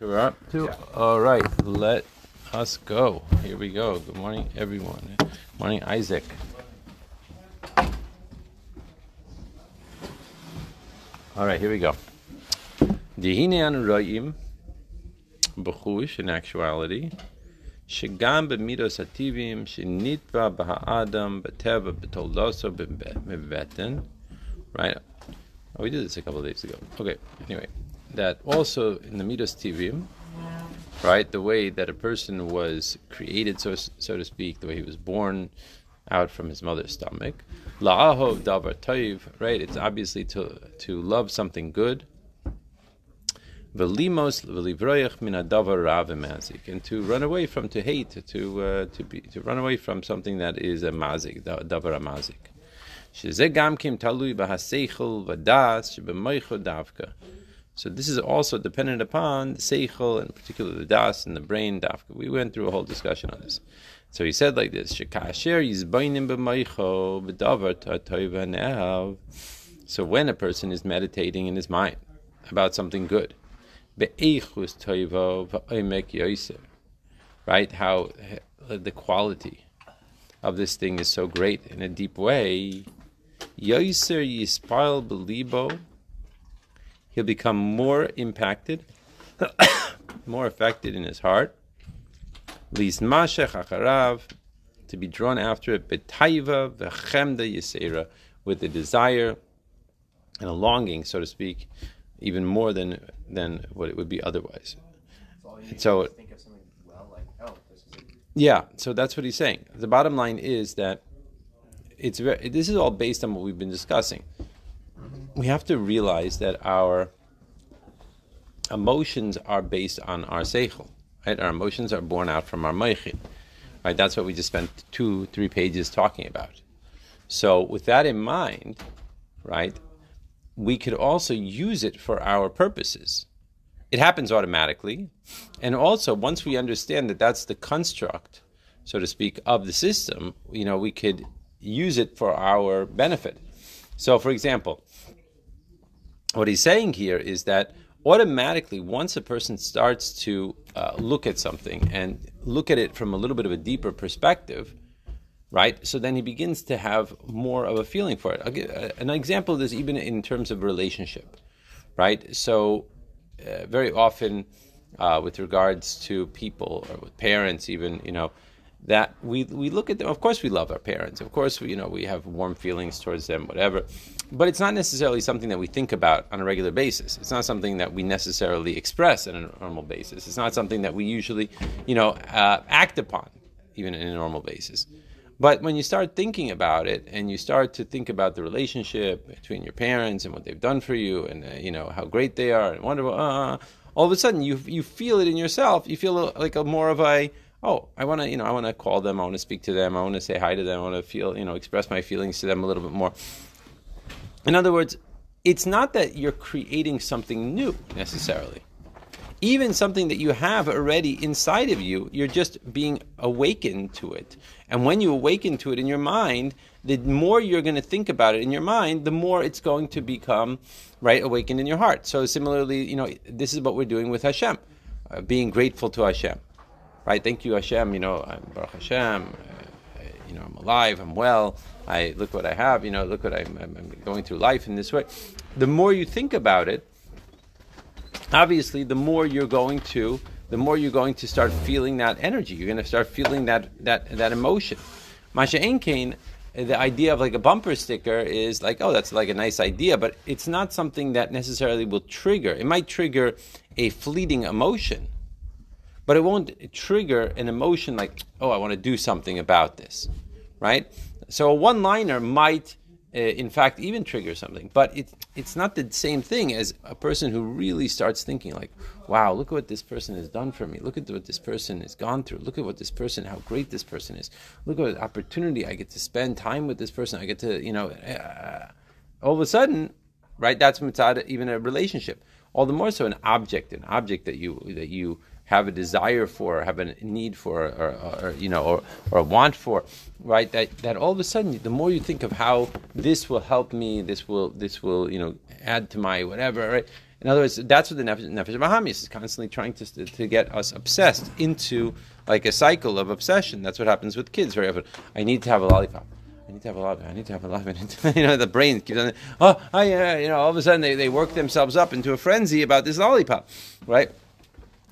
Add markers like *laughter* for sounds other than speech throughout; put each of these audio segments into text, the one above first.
We're up to all right. Let us go. Here we go. Good morning, everyone. Good morning, Isaac. All right, here we go. Dihine anurayim b'chush in actuality. Shegam b'midos ativim shenitva b'ha'adam b'teva b'toldoso b'beten. Right. Oh, we did this a couple of days ago. Okay. Anyway that also in the midas tivim, right, the way that a person was created, so so to speak, the way he was born out from his mother's stomach, la'ahov davar toiv, right, it's obviously to to love something good. Velimos velivroyach min davar rav and to run away from to hate to uh, to be to run away from something that is a mazik davar mazik. שזה גם כן תלוי בהשכל ודעת שבמויכו דווקא. So this is also dependent upon the seichel, and particularly the das and the brain dafka. We went through a whole discussion on this. So he said like this: Shekasher yizbainim b'maicho b'davar So when a person is meditating in his mind about something good, be'eichus toivo yoser, right? How the quality of this thing is so great in a deep way. Yoser yispal belibo he'll become more impacted, *coughs* more affected in his heart. acharav, to be drawn after it, betaiva v'chemda yisera, with a desire and a longing, so to speak, even more than than what it would be otherwise. So, so well, like, oh, yeah, so that's what he's saying. The bottom line is that it's very, this is all based on what we've been discussing we have to realize that our emotions are based on our seichel. Right? Our emotions are born out from our meichin. Right? That's what we just spent two, three pages talking about. So with that in mind, right, we could also use it for our purposes. It happens automatically. And also, once we understand that that's the construct, so to speak, of the system, you know, we could use it for our benefit. So, for example, what he's saying here is that automatically, once a person starts to uh, look at something and look at it from a little bit of a deeper perspective, right? So then he begins to have more of a feeling for it. Give, uh, an example of this, even in terms of relationship, right? So uh, very often, uh, with regards to people or with parents, even you know, that we we look at them. Of course, we love our parents. Of course, we, you know we have warm feelings towards them, whatever. But it's not necessarily something that we think about on a regular basis. It's not something that we necessarily express on a normal basis. It's not something that we usually, you know, uh, act upon, even in a normal basis. But when you start thinking about it, and you start to think about the relationship between your parents and what they've done for you, and uh, you know how great they are and wonderful, uh, all of a sudden you you feel it in yourself. You feel like a more of a oh, I want to, you know, I want to call them, I want to speak to them, I want to say hi to them, I want to feel, you know, express my feelings to them a little bit more. In other words, it's not that you're creating something new necessarily. Even something that you have already inside of you, you're just being awakened to it. And when you awaken to it in your mind, the more you're going to think about it in your mind, the more it's going to become right awakened in your heart. So similarly, you know, this is what we're doing with Hashem, uh, being grateful to Hashem right? Thank you, Hashem. You know, I'm Baruch Hashem. Uh, you know, I'm alive. I'm well. I look what I have. You know, look what I'm, I'm going through life in this way. The more you think about it, obviously, the more you're going to, the more you're going to start feeling that energy. You're going to start feeling that that that emotion. Masha Enkain, the idea of like a bumper sticker is like, oh, that's like a nice idea, but it's not something that necessarily will trigger. It might trigger a fleeting emotion but it won't trigger an emotion like, oh, I want to do something about this, right? So a one-liner might, uh, in fact, even trigger something, but it, it's not the same thing as a person who really starts thinking like, wow, look at what this person has done for me. Look at what this person has gone through. Look at what this person, how great this person is. Look at what opportunity I get to spend time with this person. I get to, you know, uh, all of a sudden, right? That's mitzad, even a relationship. All the more so an object, an object that you that you have a desire for, have a need for, or, or, you know, or, or a want for, right? That that all of a sudden, the more you think of how this will help me, this will this will you know add to my whatever, right? In other words, that's what the Nefesh, nefesh Bahamis is constantly trying to, to get us obsessed into like a cycle of obsession. That's what happens with kids very often. I need to have a lollipop. I need to have a lollipop. I need to have a lollipop. *laughs* you know, the brain keeps on, oh, I, uh, you know, all of a sudden they, they work themselves up into a frenzy about this lollipop, right?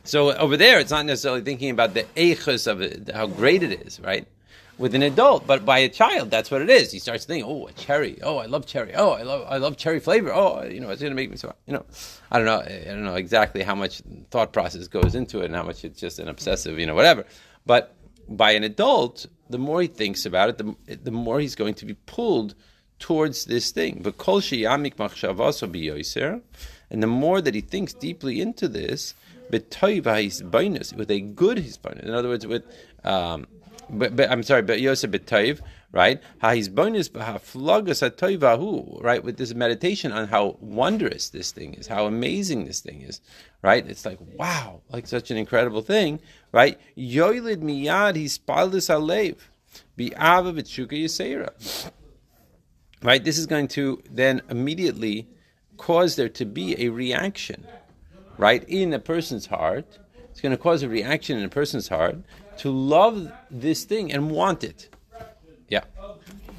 So over there, it's not necessarily thinking about the echus of it, how great it is, right? With an adult, but by a child, that's what it is. He starts thinking, "Oh, a cherry! Oh, I love cherry! Oh, I love I love cherry flavor! Oh, you know, it's going to make me so." You know, I don't know. I don't know exactly how much thought process goes into it and how much it's just an obsessive, you know, whatever. But by an adult, the more he thinks about it, the, the more he's going to be pulled towards this thing. And the more that he thinks deeply into this, bonus with a good hisbonus. In other words, with um, but, but I'm sorry, but Yosef b'toiv, right? Ha'hisbonus b'haflagas ha'toivahu, right? With this meditation on how wondrous this thing is, how amazing this thing is, right? It's like wow, like such an incredible thing, right? Yoilid miyad hispaldus alev, bi'ava v'tshuka yisera. Right, this is going to then immediately cause there to be a reaction right, in a person's heart, it's going to cause a reaction in a person's heart to love this thing and want it. Yeah.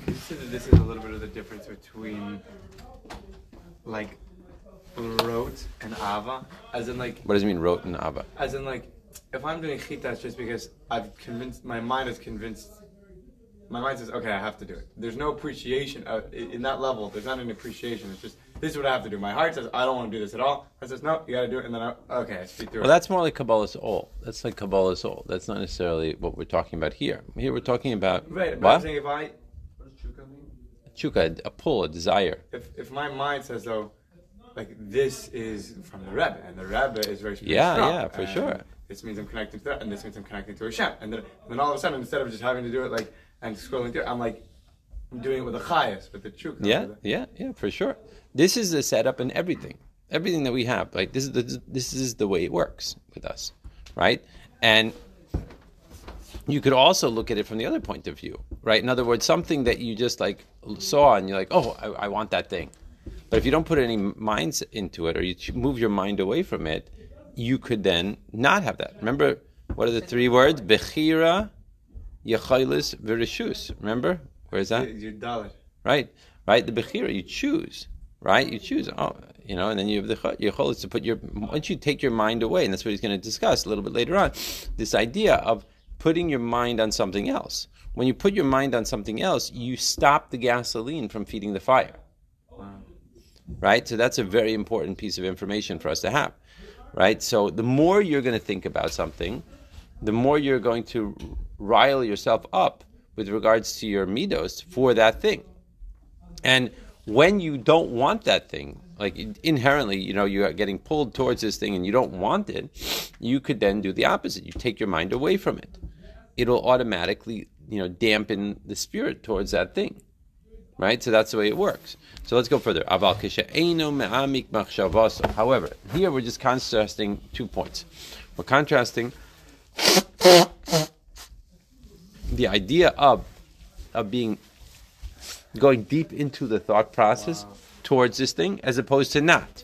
This is a little bit of the difference between like rote and ava, as in like. What does it mean, rote and ava? As in like, if I'm doing chita, it's just because I've convinced my mind is convinced. My mind says, okay, I have to do it. There's no appreciation uh, in that level. There's not an appreciation. It's just this is what I have to do. My heart says, I don't want to do this at all. I says, no, you got to do it. And then, I, okay, I speak through well, it. Well, that's more like kabbalas ol. That's like kabbalas ol. That's not necessarily what we're talking about here. Here we're talking about. Right, but saying if I. What does chuka mean? Chuka, a pull, a desire. If, if my mind says, though, like this is from the Rebbe, and the Rebbe is very Yeah, strong, yeah, for sure. This means I'm connecting to that, and this means I'm connecting to Hashem. And then, and then all of a sudden, instead of just having to do it like and scrolling through, I'm like, I'm doing it with a chayas, with the chuk. Yeah, yeah, yeah, for sure. This is the setup and everything, everything that we have. Like this is the, this is the way it works with us, right? And you could also look at it from the other point of view, right? In other words, something that you just like saw and you're like, oh, I, I want that thing. But if you don't put any minds into it or you move your mind away from it, you could then not have that. Remember, what are the three words? Bechira, Yechailis, Virishus. Remember? Where is that? Your dollar. Right, right. The bechira, you choose. Right, you choose. Oh, you know, and then you have the your chol is to put your once you take your mind away, and that's what he's going to discuss a little bit later on. This idea of putting your mind on something else. When you put your mind on something else, you stop the gasoline from feeding the fire. Right? So that's a very important piece of information for us to have. Right? So the more you're going to think about something, the more you're going to rile yourself up with regards to your midos for that thing. And when you don't want that thing, like inherently, you know, you're getting pulled towards this thing and you don't want it, you could then do the opposite. You take your mind away from it. It'll automatically, you know, dampen the spirit towards that thing. Right? So that's the way it works. So let's go further. However, here we're just contrasting two points. We're contrasting the idea of of being going deep into the thought process wow. towards this thing as opposed to not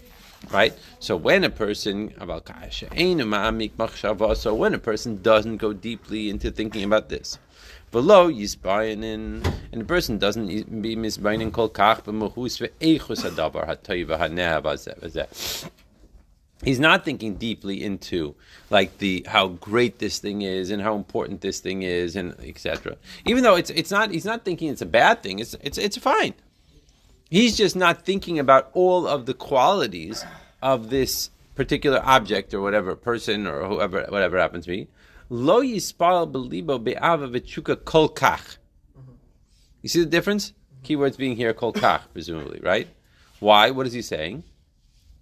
right so when a person about so when a person doesn't go deeply into thinking about this below yisbayin and the person doesn't be misbayin kol kach b'muchus ve'echus hadavar hatoiva haneh he's not thinking deeply into like the how great this thing is and how important this thing is and etc. Even though it's it's not he's not thinking it's a bad thing. It's it's it's fine. He's just not thinking about all of the qualities of this particular object or whatever person or whoever whatever happens to be. Lo yispal belibo be'ava v'chuka kol kach. You see the difference? Keywords being here kol kach, presumably, right? Why? What is he saying?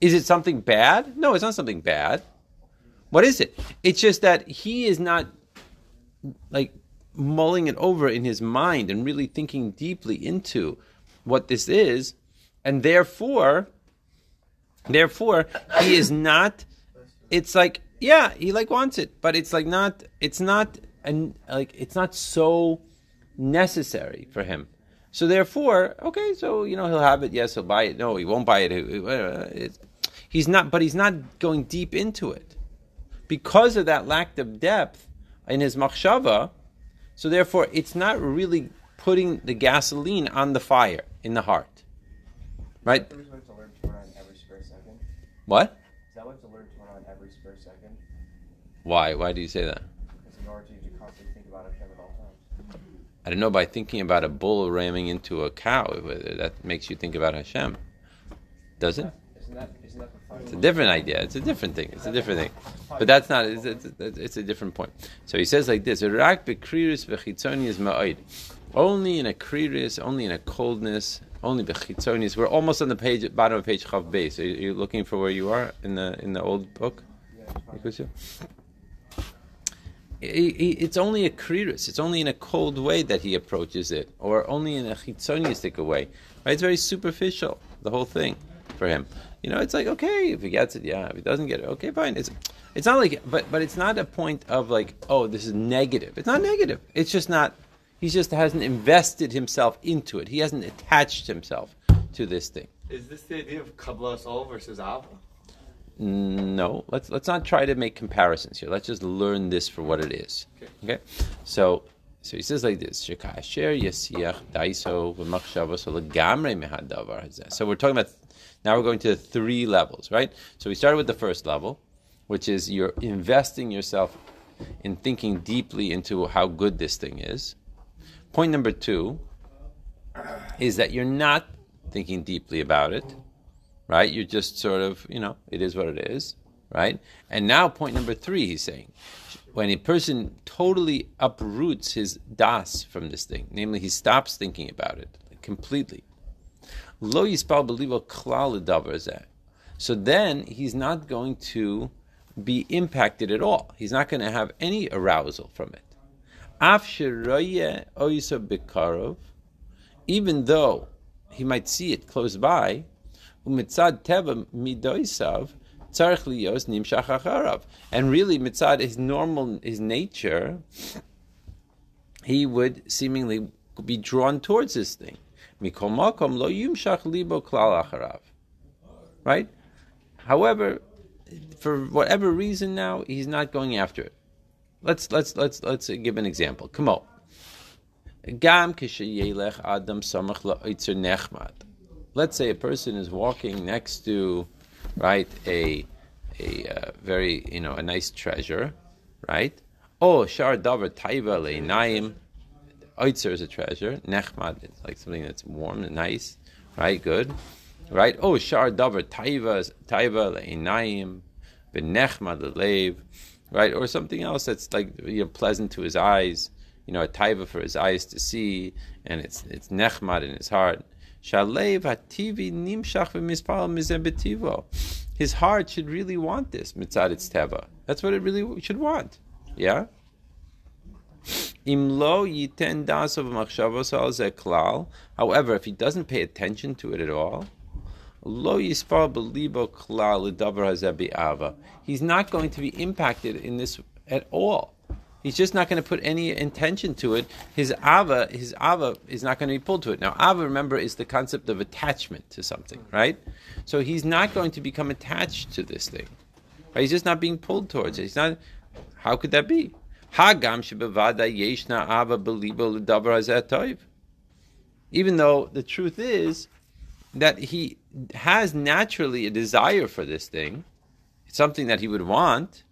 Is it something bad? No, it's not something bad. What is it? It's just that he is not like mulling it over in his mind and really thinking deeply into what this is, and therefore, therefore, he is not. It's like yeah, he like wants it, but it's like not. It's not and like it's not so necessary for him. So therefore, okay, so you know he'll have it. Yes, he'll buy it. No, he won't buy it. He's not, but he's not going deep into it because of that lack of depth in his machshava. So therefore, it's not really putting the gasoline on the fire in the heart, right? What to learn to every spare second? What? Is that what to learn to turn on every spare second? Why? Why do you say that? Because in order to, constantly think about Hashem at all times. I don't know. By thinking about a bull ramming into a cow, whether that makes you think about Hashem. Does it? Isn't that It's a different idea. It's a different thing. It's a different thing. But that's not. It's, it's, it's a different point. So he says like this. Only in a kriris, only in a coldness, only bechitzonius. We're almost on the page, bottom of page chav base. Are you looking for where you are in the in the old book? It's only a kriris. It's only in a cold way that he approaches it, or only in a chitzoniistic way. Right? It's very superficial. The whole thing for him. You know, it's like okay, if he gets it, yeah. If he doesn't get it, okay, fine. It's it's not like, but but it's not a point of like, oh, this is negative. It's not negative. It's just not. He just hasn't invested himself into it. He hasn't attached himself to this thing. Is this the idea of Kabbalas Ol versus Ava? No, let's let's not try to make comparisons here. Let's just learn this for what it is. Okay. Okay, so so he says like this: "Shekasher yasiach daiso v'machshava so mehadavar hazeh." So we're talking about now. We're going to three levels, right? So we started with the first level, which is you're investing yourself in thinking deeply into how good this thing is. Point number two is that you're not thinking deeply about it right? You're just sort of, you know, it is what it is, right? And now, point number three, he's saying, when a person totally uproots his das from this thing, namely, he stops thinking about it completely. Lo yispal belivo klal. So then he's not going to be impacted at all. He's not going to have any arousal from it. Af bekarov, even though he might see it close by, umitzad teva midoisav tzarich liyos nimshach. And really, mitzad his normal, his nature, he would seemingly be drawn towards this thing. Right? However, for whatever reason now, he's not going after it. Let's let's let's let's give an example. Come on. Let's say a person is walking next to, right, a a uh, very you know a nice treasure, right? Oh, shar davar taiva. Oitzer is a treasure. Nechmad is like something that's warm and nice, right? Good, right? Oh, shar davar taiva taiva le'inayim, benechmad le'lev, right? Or something else that's like you know, pleasant to his eyes, you know, a taiva for his eyes to see, and it's it's nechmad in his heart. Shalev hativi nimshach v'mispal. His heart should really want this mitzad its teva. That's what it really should want. Yeah. However, if he doesn't pay attention to it at all. He's not going to be impacted in this at all. He's just not going to put any intention to it. His ava, his ava is not going to be pulled to it. Now, ava, remember, is the concept of attachment to something, right? So he's not going to become attached to this thing. Right? He's just not being pulled towards it. He's not. How could that be? Hagam shebevada yeshna ava belibo. Even though the truth is that he has naturally a desire for this thing, it's something that he would want.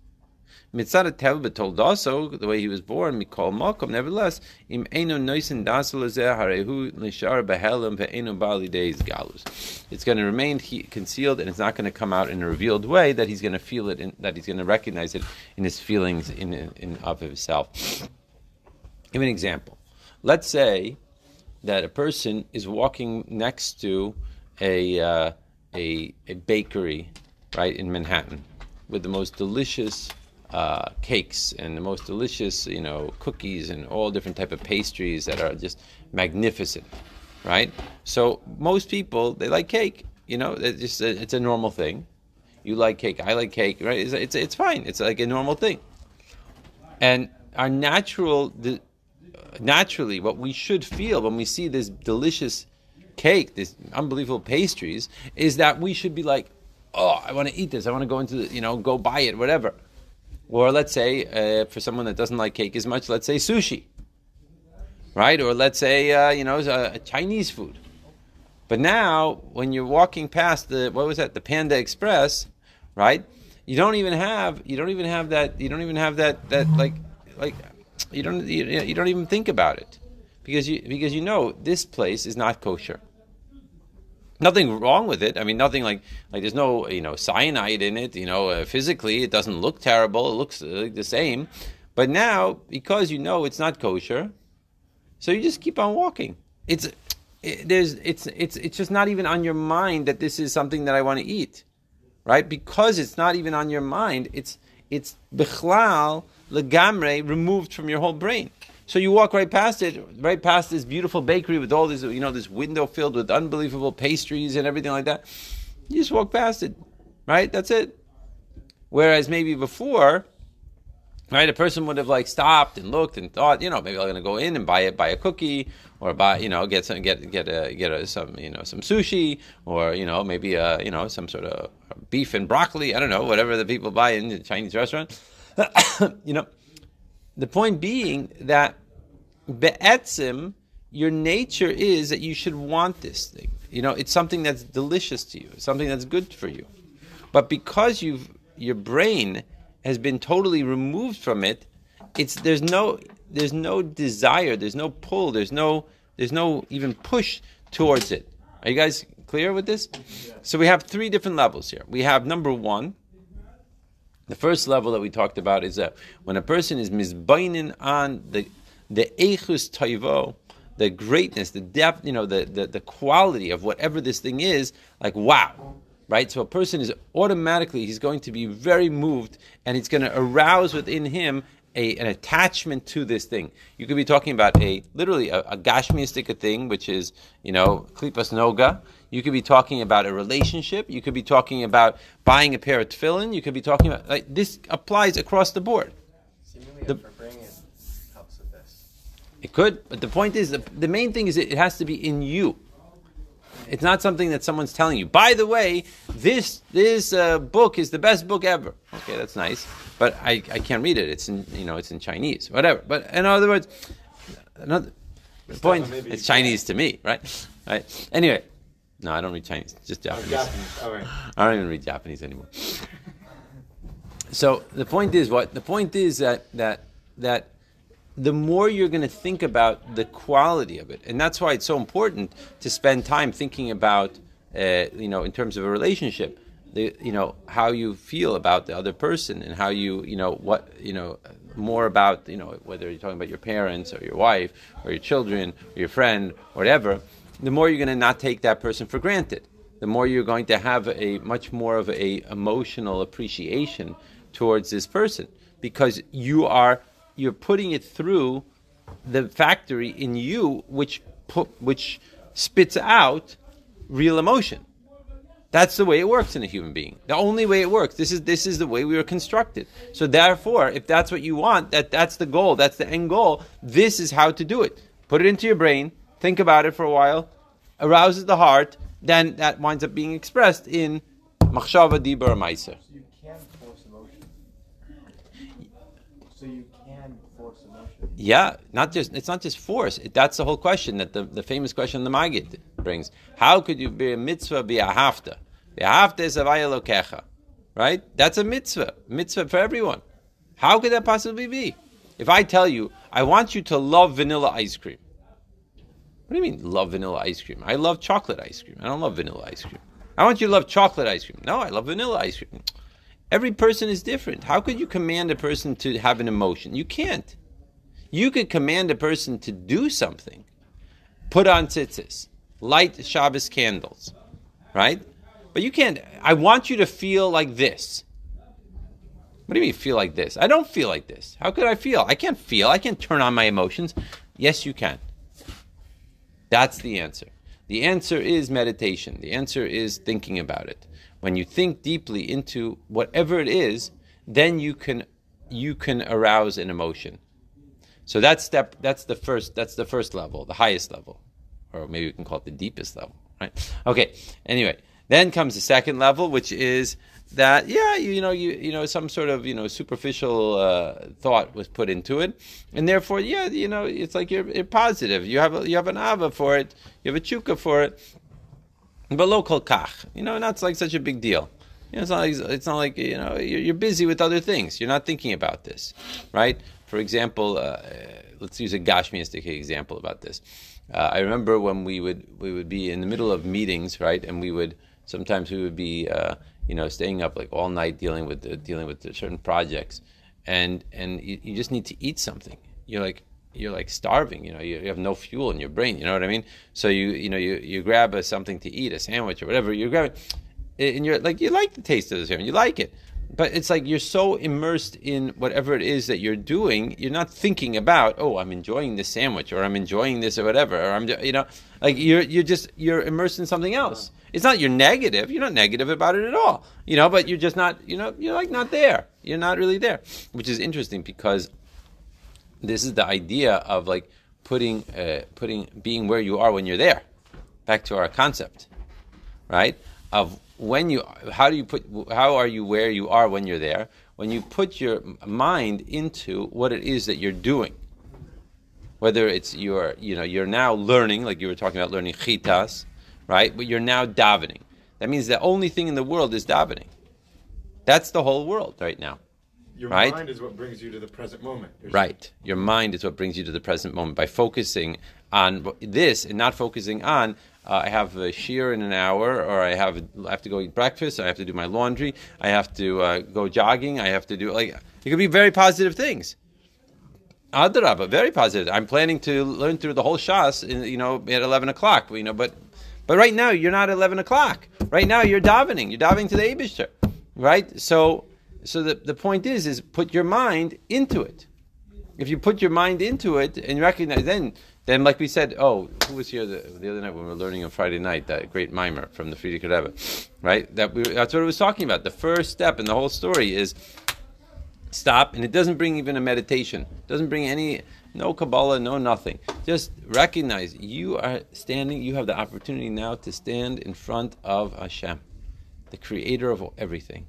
Mitzad Tevba told also the way he was born, Mikol Malcolm. Nevertheless, im harehu behelim ve'eno bali days galus. It's going to remain concealed, and it's not going to come out in a revealed way that he's going to feel it, in, that he's going to recognize it in his feelings in, in of himself. Give an example. Let's say that a person is walking next to a uh, a, a bakery, right in Manhattan, with the most delicious uh, cakes and the most delicious, you know, cookies and all different type of pastries that are just magnificent, right? So most people they like cake. You know, it's just a, it's a normal thing. You like cake, I like cake, right? It's, it's it's fine. It's like a normal thing. And our natural, the, naturally, what we should feel when we see this delicious cake, this unbelievable pastries, is that we should be like, oh, I want to eat this. I want to go into, the, you know, go buy it, whatever. Or let's say, uh, for someone that doesn't like cake as much, let's say sushi, right? Or let's say, uh, you know, uh, Chinese food. But now, when you're walking past the what was that, the Panda Express, right? You don't even have you don't even have that you don't even have that that like like you don't you, you don't even think about it because you because you know this place is not kosher. Nothing wrong with it. I mean, nothing like like there's no you know cyanide in it. You know, uh, physically it doesn't look terrible. It looks uh, the same. But now because you know it's not kosher, so you just keep on walking. It's it, there's it's it's it's just not even on your mind that this is something that I want to eat, right? Because it's not even on your mind. It's it's bichlal legamre removed from your whole brain. So you walk right past it, right past this beautiful bakery with all this, you know, this window filled with unbelievable pastries and everything like that. You just walk past it, right? That's it. Whereas maybe before, right, a person would have like stopped and looked and thought, you know, maybe I'm going to go in and buy it, buy a cookie, or buy, you know, get some, get get a get a, some, you know, some sushi, or you know, maybe a, you know, some sort of beef and broccoli. I don't know, whatever the people buy in the Chinese restaurant. *coughs* you know, the point being that be'etzim, your nature is that you should want this thing. You know, it's something that's delicious to you, it's something that's good for you. But because you've your brain has been totally removed from it, it's there's no there's no desire, there's no pull, there's no there's no even push towards it. Are you guys clear with this? So we have three different levels here. We have number one, the first level that we talked about is that when a person is misbainin on the the echus taivo, the greatness, the depth, you know, the, the, the quality of whatever this thing is, like wow. Right? So a person is automatically he's going to be very moved and it's going to arouse within him a, an attachment to this thing. You could be talking about a literally a, a gashmiistic thing, which is you know klipas noga. You could be talking about a relationship. You could be talking about buying a pair of tefillin. You could be talking about like this applies across the board. Seemingly The- it helps with this. It could, but the point is, the, the main thing is it, it has to be in you. It's not something that someone's telling you. By the way, this this uh, book is the best book ever. Okay, that's nice, but I, I can't read it. It's in you know it's in Chinese, whatever. But in other words, another the point it's can. Chinese to me, right? Right. Anyway, no, I don't read Chinese, just Oh, Japanese. Japanese. All right. *laughs* I don't even read Japanese anymore. So the point is what the point is that that that the more you're going to think about the quality of it, and that's why it's so important to spend time thinking about, uh, you know, in terms of a relationship, the you know how you feel about the other person and how you you know what you know more about you know whether you're talking about your parents or your wife or your children or your friend or whatever. The more you're going to not take that person for granted. The more you're going to have a much more of a emotional appreciation towards this person because you are you're putting it through the factory in you which put, which spits out real emotion. That's the way it works in a human being. The only way it works this is this is the way we were constructed. So therefore if that's what you want that that's the goal that's the end goal this is how to do it. Put it into your brain think about it for a while arouses the heart then that winds up being expressed in machshava dibur meiser. So you can force emotion. So you can force emotion. Yeah, not just it's not just force. It, that's the whole question that the, the famous question the Maggid brings. How could you be a mitzvah be a hafta? The hafta is avaya lokecha, right? That's a mitzvah, mitzvah for everyone. How could that possibly be? If I tell you I want you to love vanilla ice cream, what do you mean love vanilla ice cream? I love chocolate ice cream. I don't love vanilla ice cream. I want you to love chocolate ice cream. No, I love vanilla ice cream. Every person is different. How could you command a person to have an emotion? You can't. You could command a person to do something. Put on tzitzis, light Shabbos candles, right? But you can't. I want you to feel like this. What do you mean feel like this? I don't feel like this. How could I feel? I can't feel. I can't turn on my emotions. Yes, you can. That's the answer. The answer is meditation. The answer is thinking about it. When you think deeply into whatever it is, then you can you can arouse an emotion. So that's step that's the first that's the first level, the highest level. Or maybe we can call it the deepest level, right? Okay. Anyway, Then comes the second level, which is that yeah, you, you know, you you know, some sort of you know superficial uh, thought was put into it, and therefore, yeah, you know, it's like you're, you're positive. You have a, you have an ava for it, you have a chuka for it, but local kach, you know, not like such a big deal. You know, it's not like, it's not like you know you're, you're busy with other things. You're not thinking about this, right? For example, uh, let's use a Gashmiistic example about this. Uh, I remember when we would we would be in the middle of meetings, right, and we would sometimes we would be uh, you know staying up like all night dealing with the, dealing with the certain projects, and and you, you, just need to eat something. You're like you're like starving. You know, you, you, have no fuel in your brain. You know what I mean? So you you know you you grab a, something to eat, a sandwich or whatever. You're grabbing, and you're like you like the taste of the sandwich, you like it but it's like you're so immersed in whatever it is that you're doing, you're not thinking about, oh, I'm enjoying this sandwich or I'm enjoying this or whatever, or I'm, you know, like you're you're just you're immersed in something else. It's not you're negative. You're not negative about it at all, you know, but you're just not, you know, you're like not there. You're not really there, which is interesting because this is the idea of like putting uh, putting being where you are when you're there. Back to our concept, right? Of when you how do you put how are you where you are when you're there? When you put your mind into what it is that you're doing. Whether it's you're you know you're now learning like you were talking about learning chitas right? But you're now davening. That means the only thing in the world is davening. That's the whole world right now. Your right? mind is what brings you to the present moment. right. Your mind is what brings you to the present moment. By focusing on this and not focusing on uh, I have a shear in an hour, or I have I have to go eat breakfast, I have to do my laundry, I have to uh, go jogging, I have to do like it could be very positive things. Adraba, very positive. I'm planning to learn through the whole shas, in, you know, at eleven o'clock. You know, but but right now you're not at eleven o'clock. Right now you're davening. You're davening to the Abishter, right? So so the the point is is put your mind into it. If you put your mind into it and recognize, then then, like we said, oh, who was here the, the other night when we were learning on Friday night that great mimer from the Frierdiker Rebbe, right? That we, that's what it was talking about. The first step in the whole story is stop, and it doesn't bring even a meditation. It doesn't bring any no Kabbalah, no nothing. Just recognize you are standing. You have the opportunity now to stand in front of Hashem, the Creator of everything.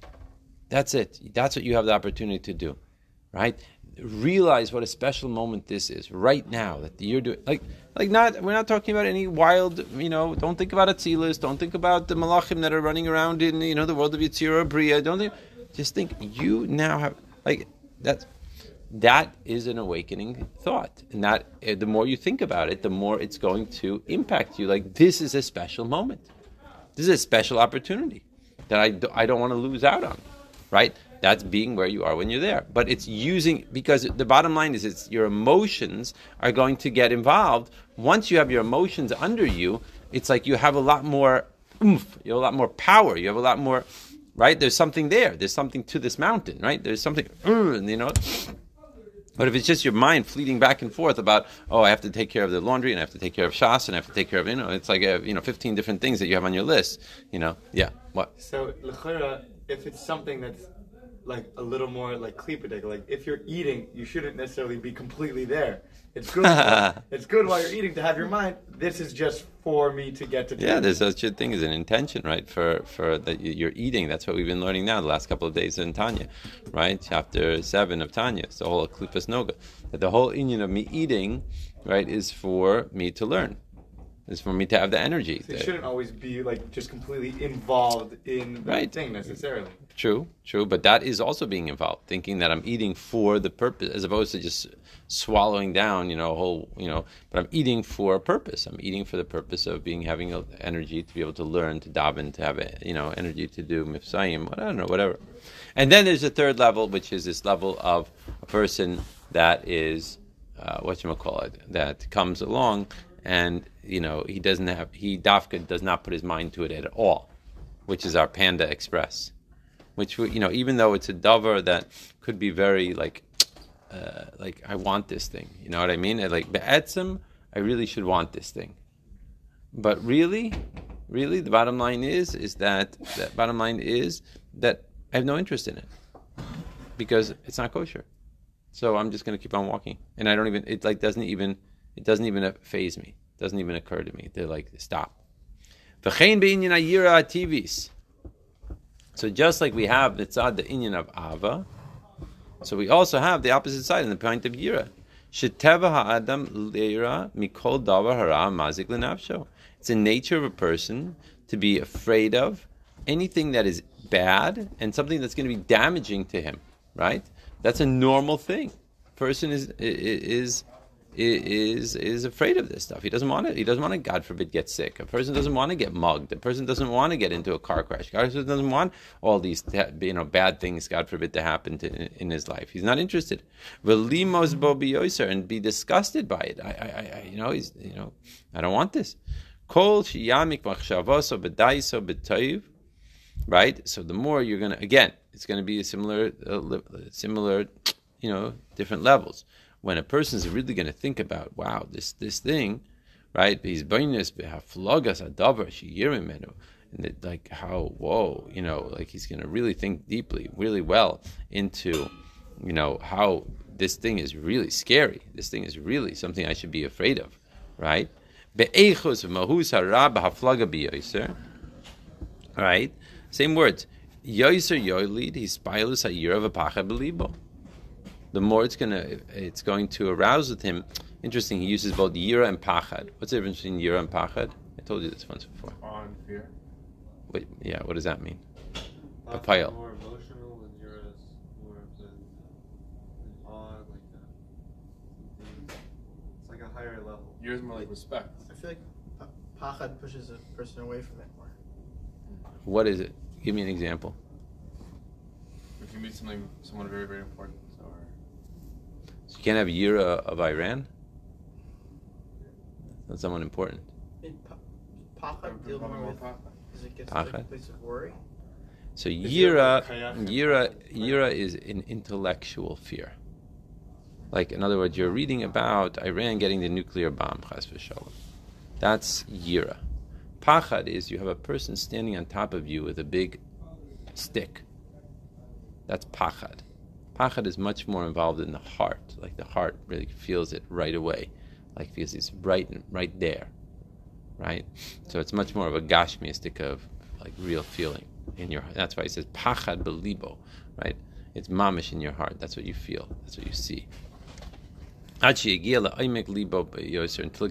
That's it. That's what you have the opportunity to do, right? Realize what a special moment this is right now that you're doing. Like, like not we're not talking about any wild. You know, don't think about Atzilus. Don't think about the Malachim that are running around in you know the world of Yitzira Bria. Don't think. Just think you now have like that's that is an awakening thought, and that eh, the more you think about it, the more it's going to impact you. Like this is a special moment. This is a special opportunity that I, I don't want to lose out on, right? That's being where you are when you're there. But it's using because the bottom line is it's your emotions are going to get involved. Once you have your emotions under you, it's like you have a lot more oomph, you have a lot more power, you have a lot more right? There's something there. There's something to this mountain, right? There's something you know. But if it's just your mind fleeting back and forth about, oh, I have to take care of the laundry and I have to take care of Shas and I have to take care of, you know, it's like, a, you know, 15 different things that you have on your list, you know. Yeah, what? So, if it's something that's like a little more like klipadik. Like if you're eating, you shouldn't necessarily be completely there. It's good. *laughs* it's good while you're eating to have your mind. This is just for me to get to. Yeah, there's such a thing as an intention, right? For for that you're eating. That's what we've been learning now the last couple of days in Tanya, right? Chapter seven of Tanya. It's the whole klipas noga. That the whole union of me eating, right, is for me to learn is for me to have the energy. So you shouldn't always be like just completely involved in the right. thing necessarily. True, true, but that is also being involved, thinking that I'm eating for the purpose, as opposed to just swallowing down, you know, whole, you know. But I'm eating for a purpose. I'm eating for the purpose of being having energy to be able to learn, to daven, to have, you know, energy to do mifsayim. I don't know, whatever. And then there's a third level, which is this level of a person that is, uh, what you call it, that comes along and you know he doesn't have he Dafka does not put his mind to it at all, which is our Panda Express, which you know even though it's a dover that could be very like uh, like I want this thing, you know what I mean? Like be'etzim, I really should want this thing, but really, really the bottom line is is that the bottom line is that I have no interest in it because it's not kosher. So I'm just going to keep on walking, and I don't even it like doesn't even it doesn't even phase me. It doesn't even occur to me. They're like, stop. V'chein be'inyan ayira ativis. So just like we have mitzad the inyan of ava, so we also have the opposite side in the point of yira. Leira mikol davar hara mazik. It's the nature of a person to be afraid of anything that is bad and something that's going to be damaging to him. Right? That's a normal thing. Person is is is is afraid of this stuff. He doesn't want it. He doesn't want to, God forbid, get sick. A person doesn't want to get mugged. A person doesn't want to get into a car crash. Person doesn't want all these you know bad things, God forbid, to happen to, in his life. He's not interested. Velimos bobiyoser and be disgusted by it. I, I, I, you know, he's you know, I don't want this. Right. So the more you're gonna again, it's to be a similar, uh, similar, you know, different levels when a person is really going to think about, wow, this this thing, right? He's bonus behaflogas adavar shiyirimenu, and it, like how whoa, you know, like he's going to really think deeply, really well into, you know, how this thing is really scary. This thing is really something I should be afraid of, right? Be'echus mahus harab haflaga biyoser. Right, same words. Yoiser yoilid, he spilus hayir of a pacha belibo the more it's gonna it's going to arouse with him. Interesting, he uses both yira and pachad. What's the difference between yira and pachad? I told you this once before. Awe and fear. Wait, yeah, what does that mean? Pachad Papaya. is more emotional and yira is more of an, an awe, like that. It's like a higher level. Yours more like respect. I feel like pa- pachad pushes a person away from it more. What is it? Give me an example. If you meet something, someone very, very important, or So you can't have yira uh, of Iran. That's someone important. In pa- pachad deal with because it gets Pachad? a place of worry. So yira, yira, yira is an intellectual fear. Like in other words, you're reading about Iran getting the nuclear bomb, chas v'shalom. That's yira. Pachad is you have a person standing on top of you with a big stick. That's pachad. Pachad is much more involved in the heart. Like the heart really feels it right away, like feels it's right right there, right. So it's much more of a gashmiistic of like real feeling in your. That's why he says pachad belibo, right. It's mamish in your heart. That's what you feel. That's what you see. Until it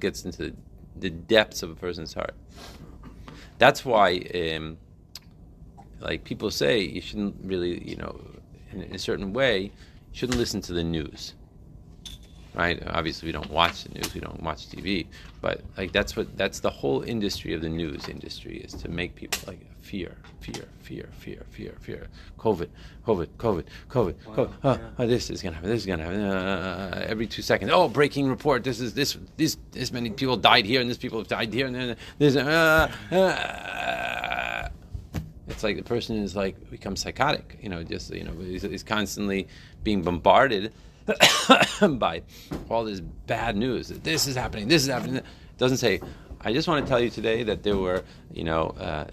gets into the, the depths of a person's heart. That's why, um, like people say, you shouldn't really, you know, in, a certain way, you shouldn't listen to the news. Right? Obviously, we don't watch the news, we don't watch TV, but like that's what that's the whole industry of the news industry is to make people like fear, fear, fear, fear, fear, fear. COVID, COVID, COVID, COVID, COVID. Oh, oh, this is gonna happen. This is gonna happen. Uh, every two seconds. Oh, breaking report. This is this this this many people died here, and this people have died here, and then this. Uh, uh, it's like the person is like becomes psychotic. You know, just you know, he's, he's constantly being bombarded *coughs* by all this bad news. that This is happening. This is happening. It doesn't say. I just want to tell you today that there were, you know, uh,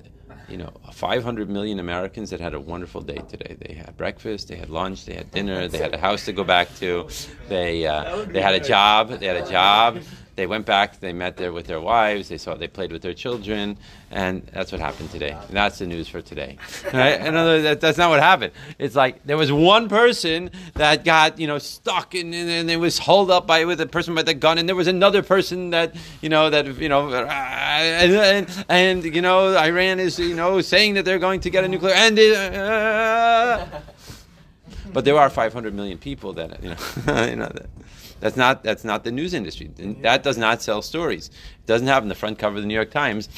you know, 500 million Americans that had a wonderful day today. They had breakfast, they had lunch, they had dinner, they had a house to go back to, they uh, they had a job, they had a job. They went back, they met there with their wives, they saw they played with their children, and that's what happened today. And that's the news for today. *laughs* Right? In other words, that, that's not what happened. It's like there was one person that got you know stuck and, and, it was hauled up by with a person with a gun, and there was another person that you know that you know and, and, and you know Iran is you know saying that they're going to get a nuclear and. Uh, *laughs* but there are 500 million people that you know, *laughs* you know that, that's not that's not the news industry. That does not sell stories. It doesn't have in the front cover of the New York Times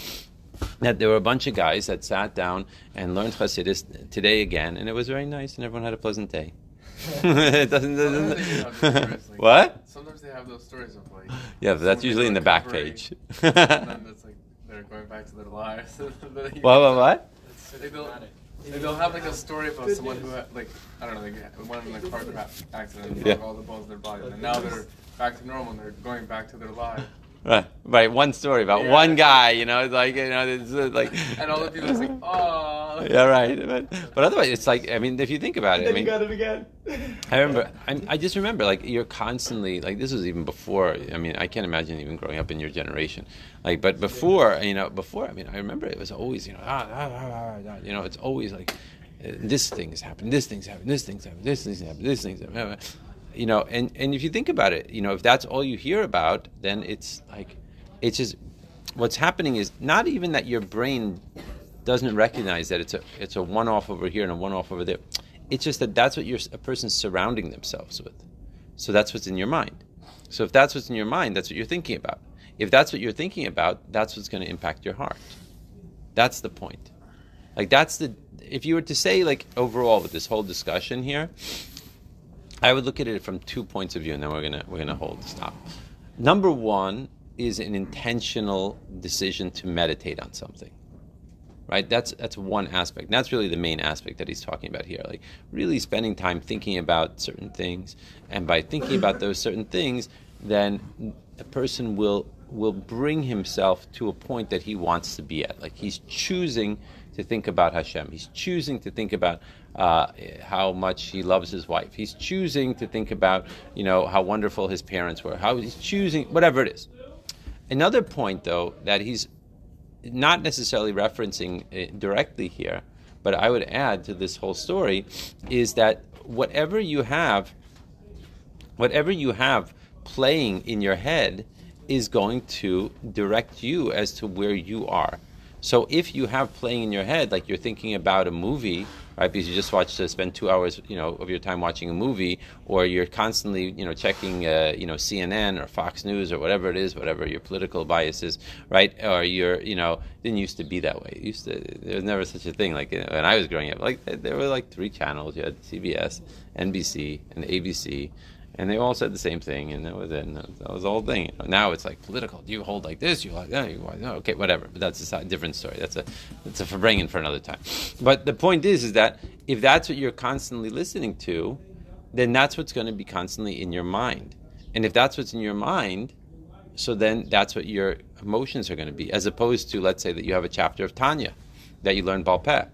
that there were a bunch of guys that sat down and learned Hasidus today again, and it was very nice, and everyone had a pleasant day. *laughs* it doesn't. Sometimes they have those stories, like- what? Sometimes they have those stories of like. Yeah, but that's usually in the back page. and then *laughs* it's like they're going back to their lives. *laughs* what? What? What? Like they'll, have like a story about someone who had, like I don't know, like went in a car crash accident and Yeah. all the bones in their body, and now they're back to normal and they're going back to their lives. Right, right. One story about Yeah. one guy. You know, like you know, it's uh, like. *laughs* And all the people are like, oh, yeah, right. But, but otherwise, it's like I mean, if you think about it, I mean, you got it again. I remember. I, I just remember, like you're constantly like this was even before. I mean, I can't imagine even growing up in your generation. Like, but before, you know, before. I mean, I remember it was always, you know, ah, ah, ah, ah, ah, you know, it's always like this thing has happened, this thing's happened, this thing's happened, this thing's happened, this thing's happened. You know, and and if you think about it, you know, if that's all you hear about, then it's like, it's just what's happening is not even that your brain doesn't recognize that it's a it's a one off over here and a one off over there. It's just that that's what you're, a person's surrounding themselves with. So that's what's in your mind. So if that's what's in your mind, that's what you're thinking about. If that's what you're thinking about, that's what's going to impact your heart. That's the point. Like that's the if you were to say like overall with this whole discussion here, I would look at it from two points of view, and then we're gonna we're gonna hold stop. Number one is an intentional decision to meditate on something right? That's that's one aspect. And that's really the main aspect that he's talking about here like really spending time thinking about certain things. And by thinking about those certain things then a person will will bring himself to a point that he wants to be at. Like he's choosing to think about Hashem. He's choosing to think about uh, how much he loves his wife. He's choosing to think about you know how wonderful his parents were. How he's choosing whatever it is. Another point, though, that he's not necessarily referencing directly here, but I would add to this whole story, is that whatever you have, whatever you have playing in your head is going to direct you as to where you are. So if you have playing in your head, like you're thinking about a movie, right? Because you just watch to spend two hours, you know, of your time watching a movie, or you're constantly, you know, checking, uh, you know, CNN or Fox News or whatever it is, whatever your political biases, right? Or you're, you know, didn't used to be that way. It used to, there was never such a thing. Like know, when I was growing up, like there were like three channels. You had CBS, NBC, and ABC and they all said the same thing, and that was it. And that was the whole thing. Now it's like political. Do you hold like this? You like that? You like, okay, whatever. But that's a different story. That's a that's a for bringing for another time. But the point is, is that if that's what you're constantly listening to, then that's what's going to be constantly in your mind. And if that's what's in your mind, so then that's what your emotions are going to be, as opposed to let's say that you have a chapter of Tanya that you learn Balpeh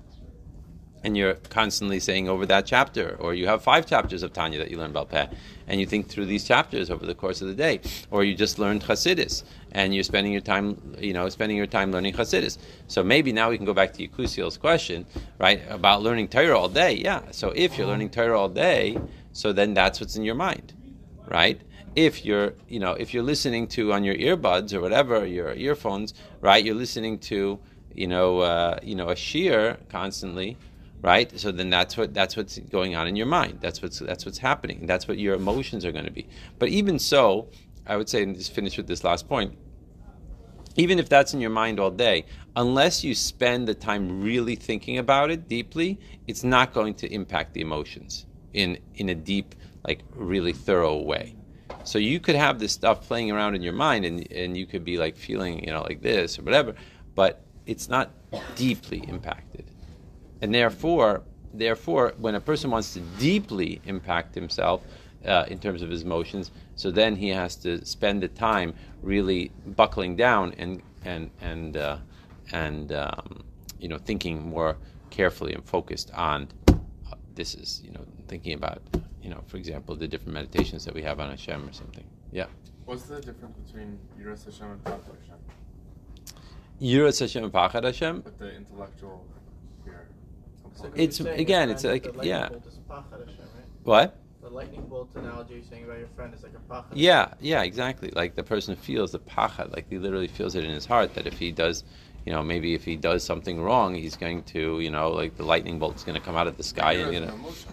and you're constantly saying over that chapter, or you have five chapters of Tanya that you learn about Peh, and you think through these chapters over the course of the day, or you just learned Chassidus, and you're spending your time, you know, spending your time learning Chassidus. So maybe now we can go back to Yekusiel's question, right, about learning Torah all day. Yeah. So if you're learning Torah all day, so then that's what's in your mind, right? If you're, you know, if you're listening to on your earbuds or whatever, your earphones, right, you're listening to, you know, uh, you know, a shiur constantly, right? So then that's what that's what's going on in your mind. That's what's that's what's happening. That's what your emotions are going to be. But even so, I would say, and just finish with this last point. Even if that's in your mind all day, unless you spend the time really thinking about it deeply, it's not going to impact the emotions in in a deep, like really thorough way. So you could have this stuff playing around in your mind, and and you could be like feeling, you know, like this or whatever, but it's not deeply impacted and therefore, therefore, when a person wants to deeply impact himself uh, in terms of his emotions, so then he has to spend the time really buckling down and and and uh, and um, you know thinking more carefully and focused on uh, this is you know thinking about you know for example the different meditations that we have on Hashem or something. Yeah. What's the difference between Yiras Hashem and Pachad Hashem? Yiras Hashem and Pachad Hashem. With the intellectual. So It's- again, it's like- the yeah. bolt is a pachad Hashem, right? What? The lightning bolt analogy you're saying about your friend is like a pachad. Yeah, yeah, exactly. Like the person feels the pachad, like he literally feels it in his heart that if he does, you know, maybe if he does something wrong, he's going to, you know, like the lightning bolt's going to come out of the sky, Yira and is you an know, emotion.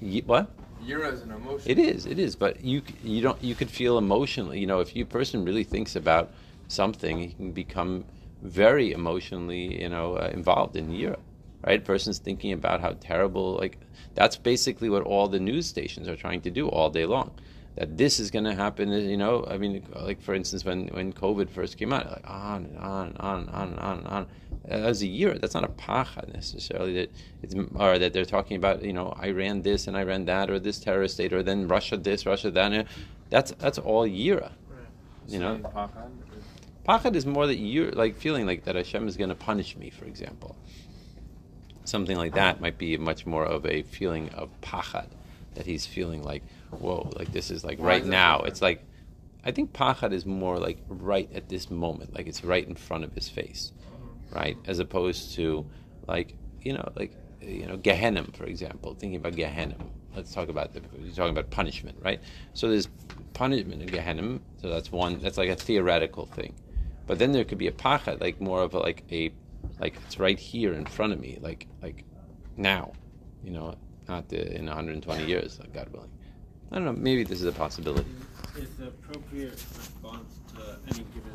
Ye- what? Yira is an emotion. It is, it is. But you, you don't, you could feel emotionally. You know, if you person really thinks about something, he can become very emotionally, you know, uh, involved in yira. Right? Person's thinking about how terrible. Like that's basically what all the news stations are trying to do all day long. That this is going to happen. Uh, you know, I mean, like for instance, when when COVID first came out, like on and on and on and on and on and on. That was a year. That's not a pacha necessarily. That it's or that they're talking about. You know, Iran this and Iran that, or this terrorist state, or then Russia this, Russia that. Uh, that's that's all yira. You know, Saying Pachad is- Pachad is more that you're like feeling like that Hashem is going to punish me, for example. Something like that might be much more of a feeling of pachad, that he's feeling like, whoa, like this is like right now. It's like, I think pachad is more like right at this moment, like it's right in front of his face, right? As opposed to like, you know, like, you know, Gehenna, for example, thinking about Gehenna. Let's talk about the, you're talking about punishment, right? So there's punishment in Gehenna, so that's one, that's like a theoretical thing. But then there could be a pachad, like more of a, like a, like it's right here in front of me, like like now, you know, not the, in 120 years, like God willing. I don't know. Maybe this is a possibility. Is the appropriate response to any given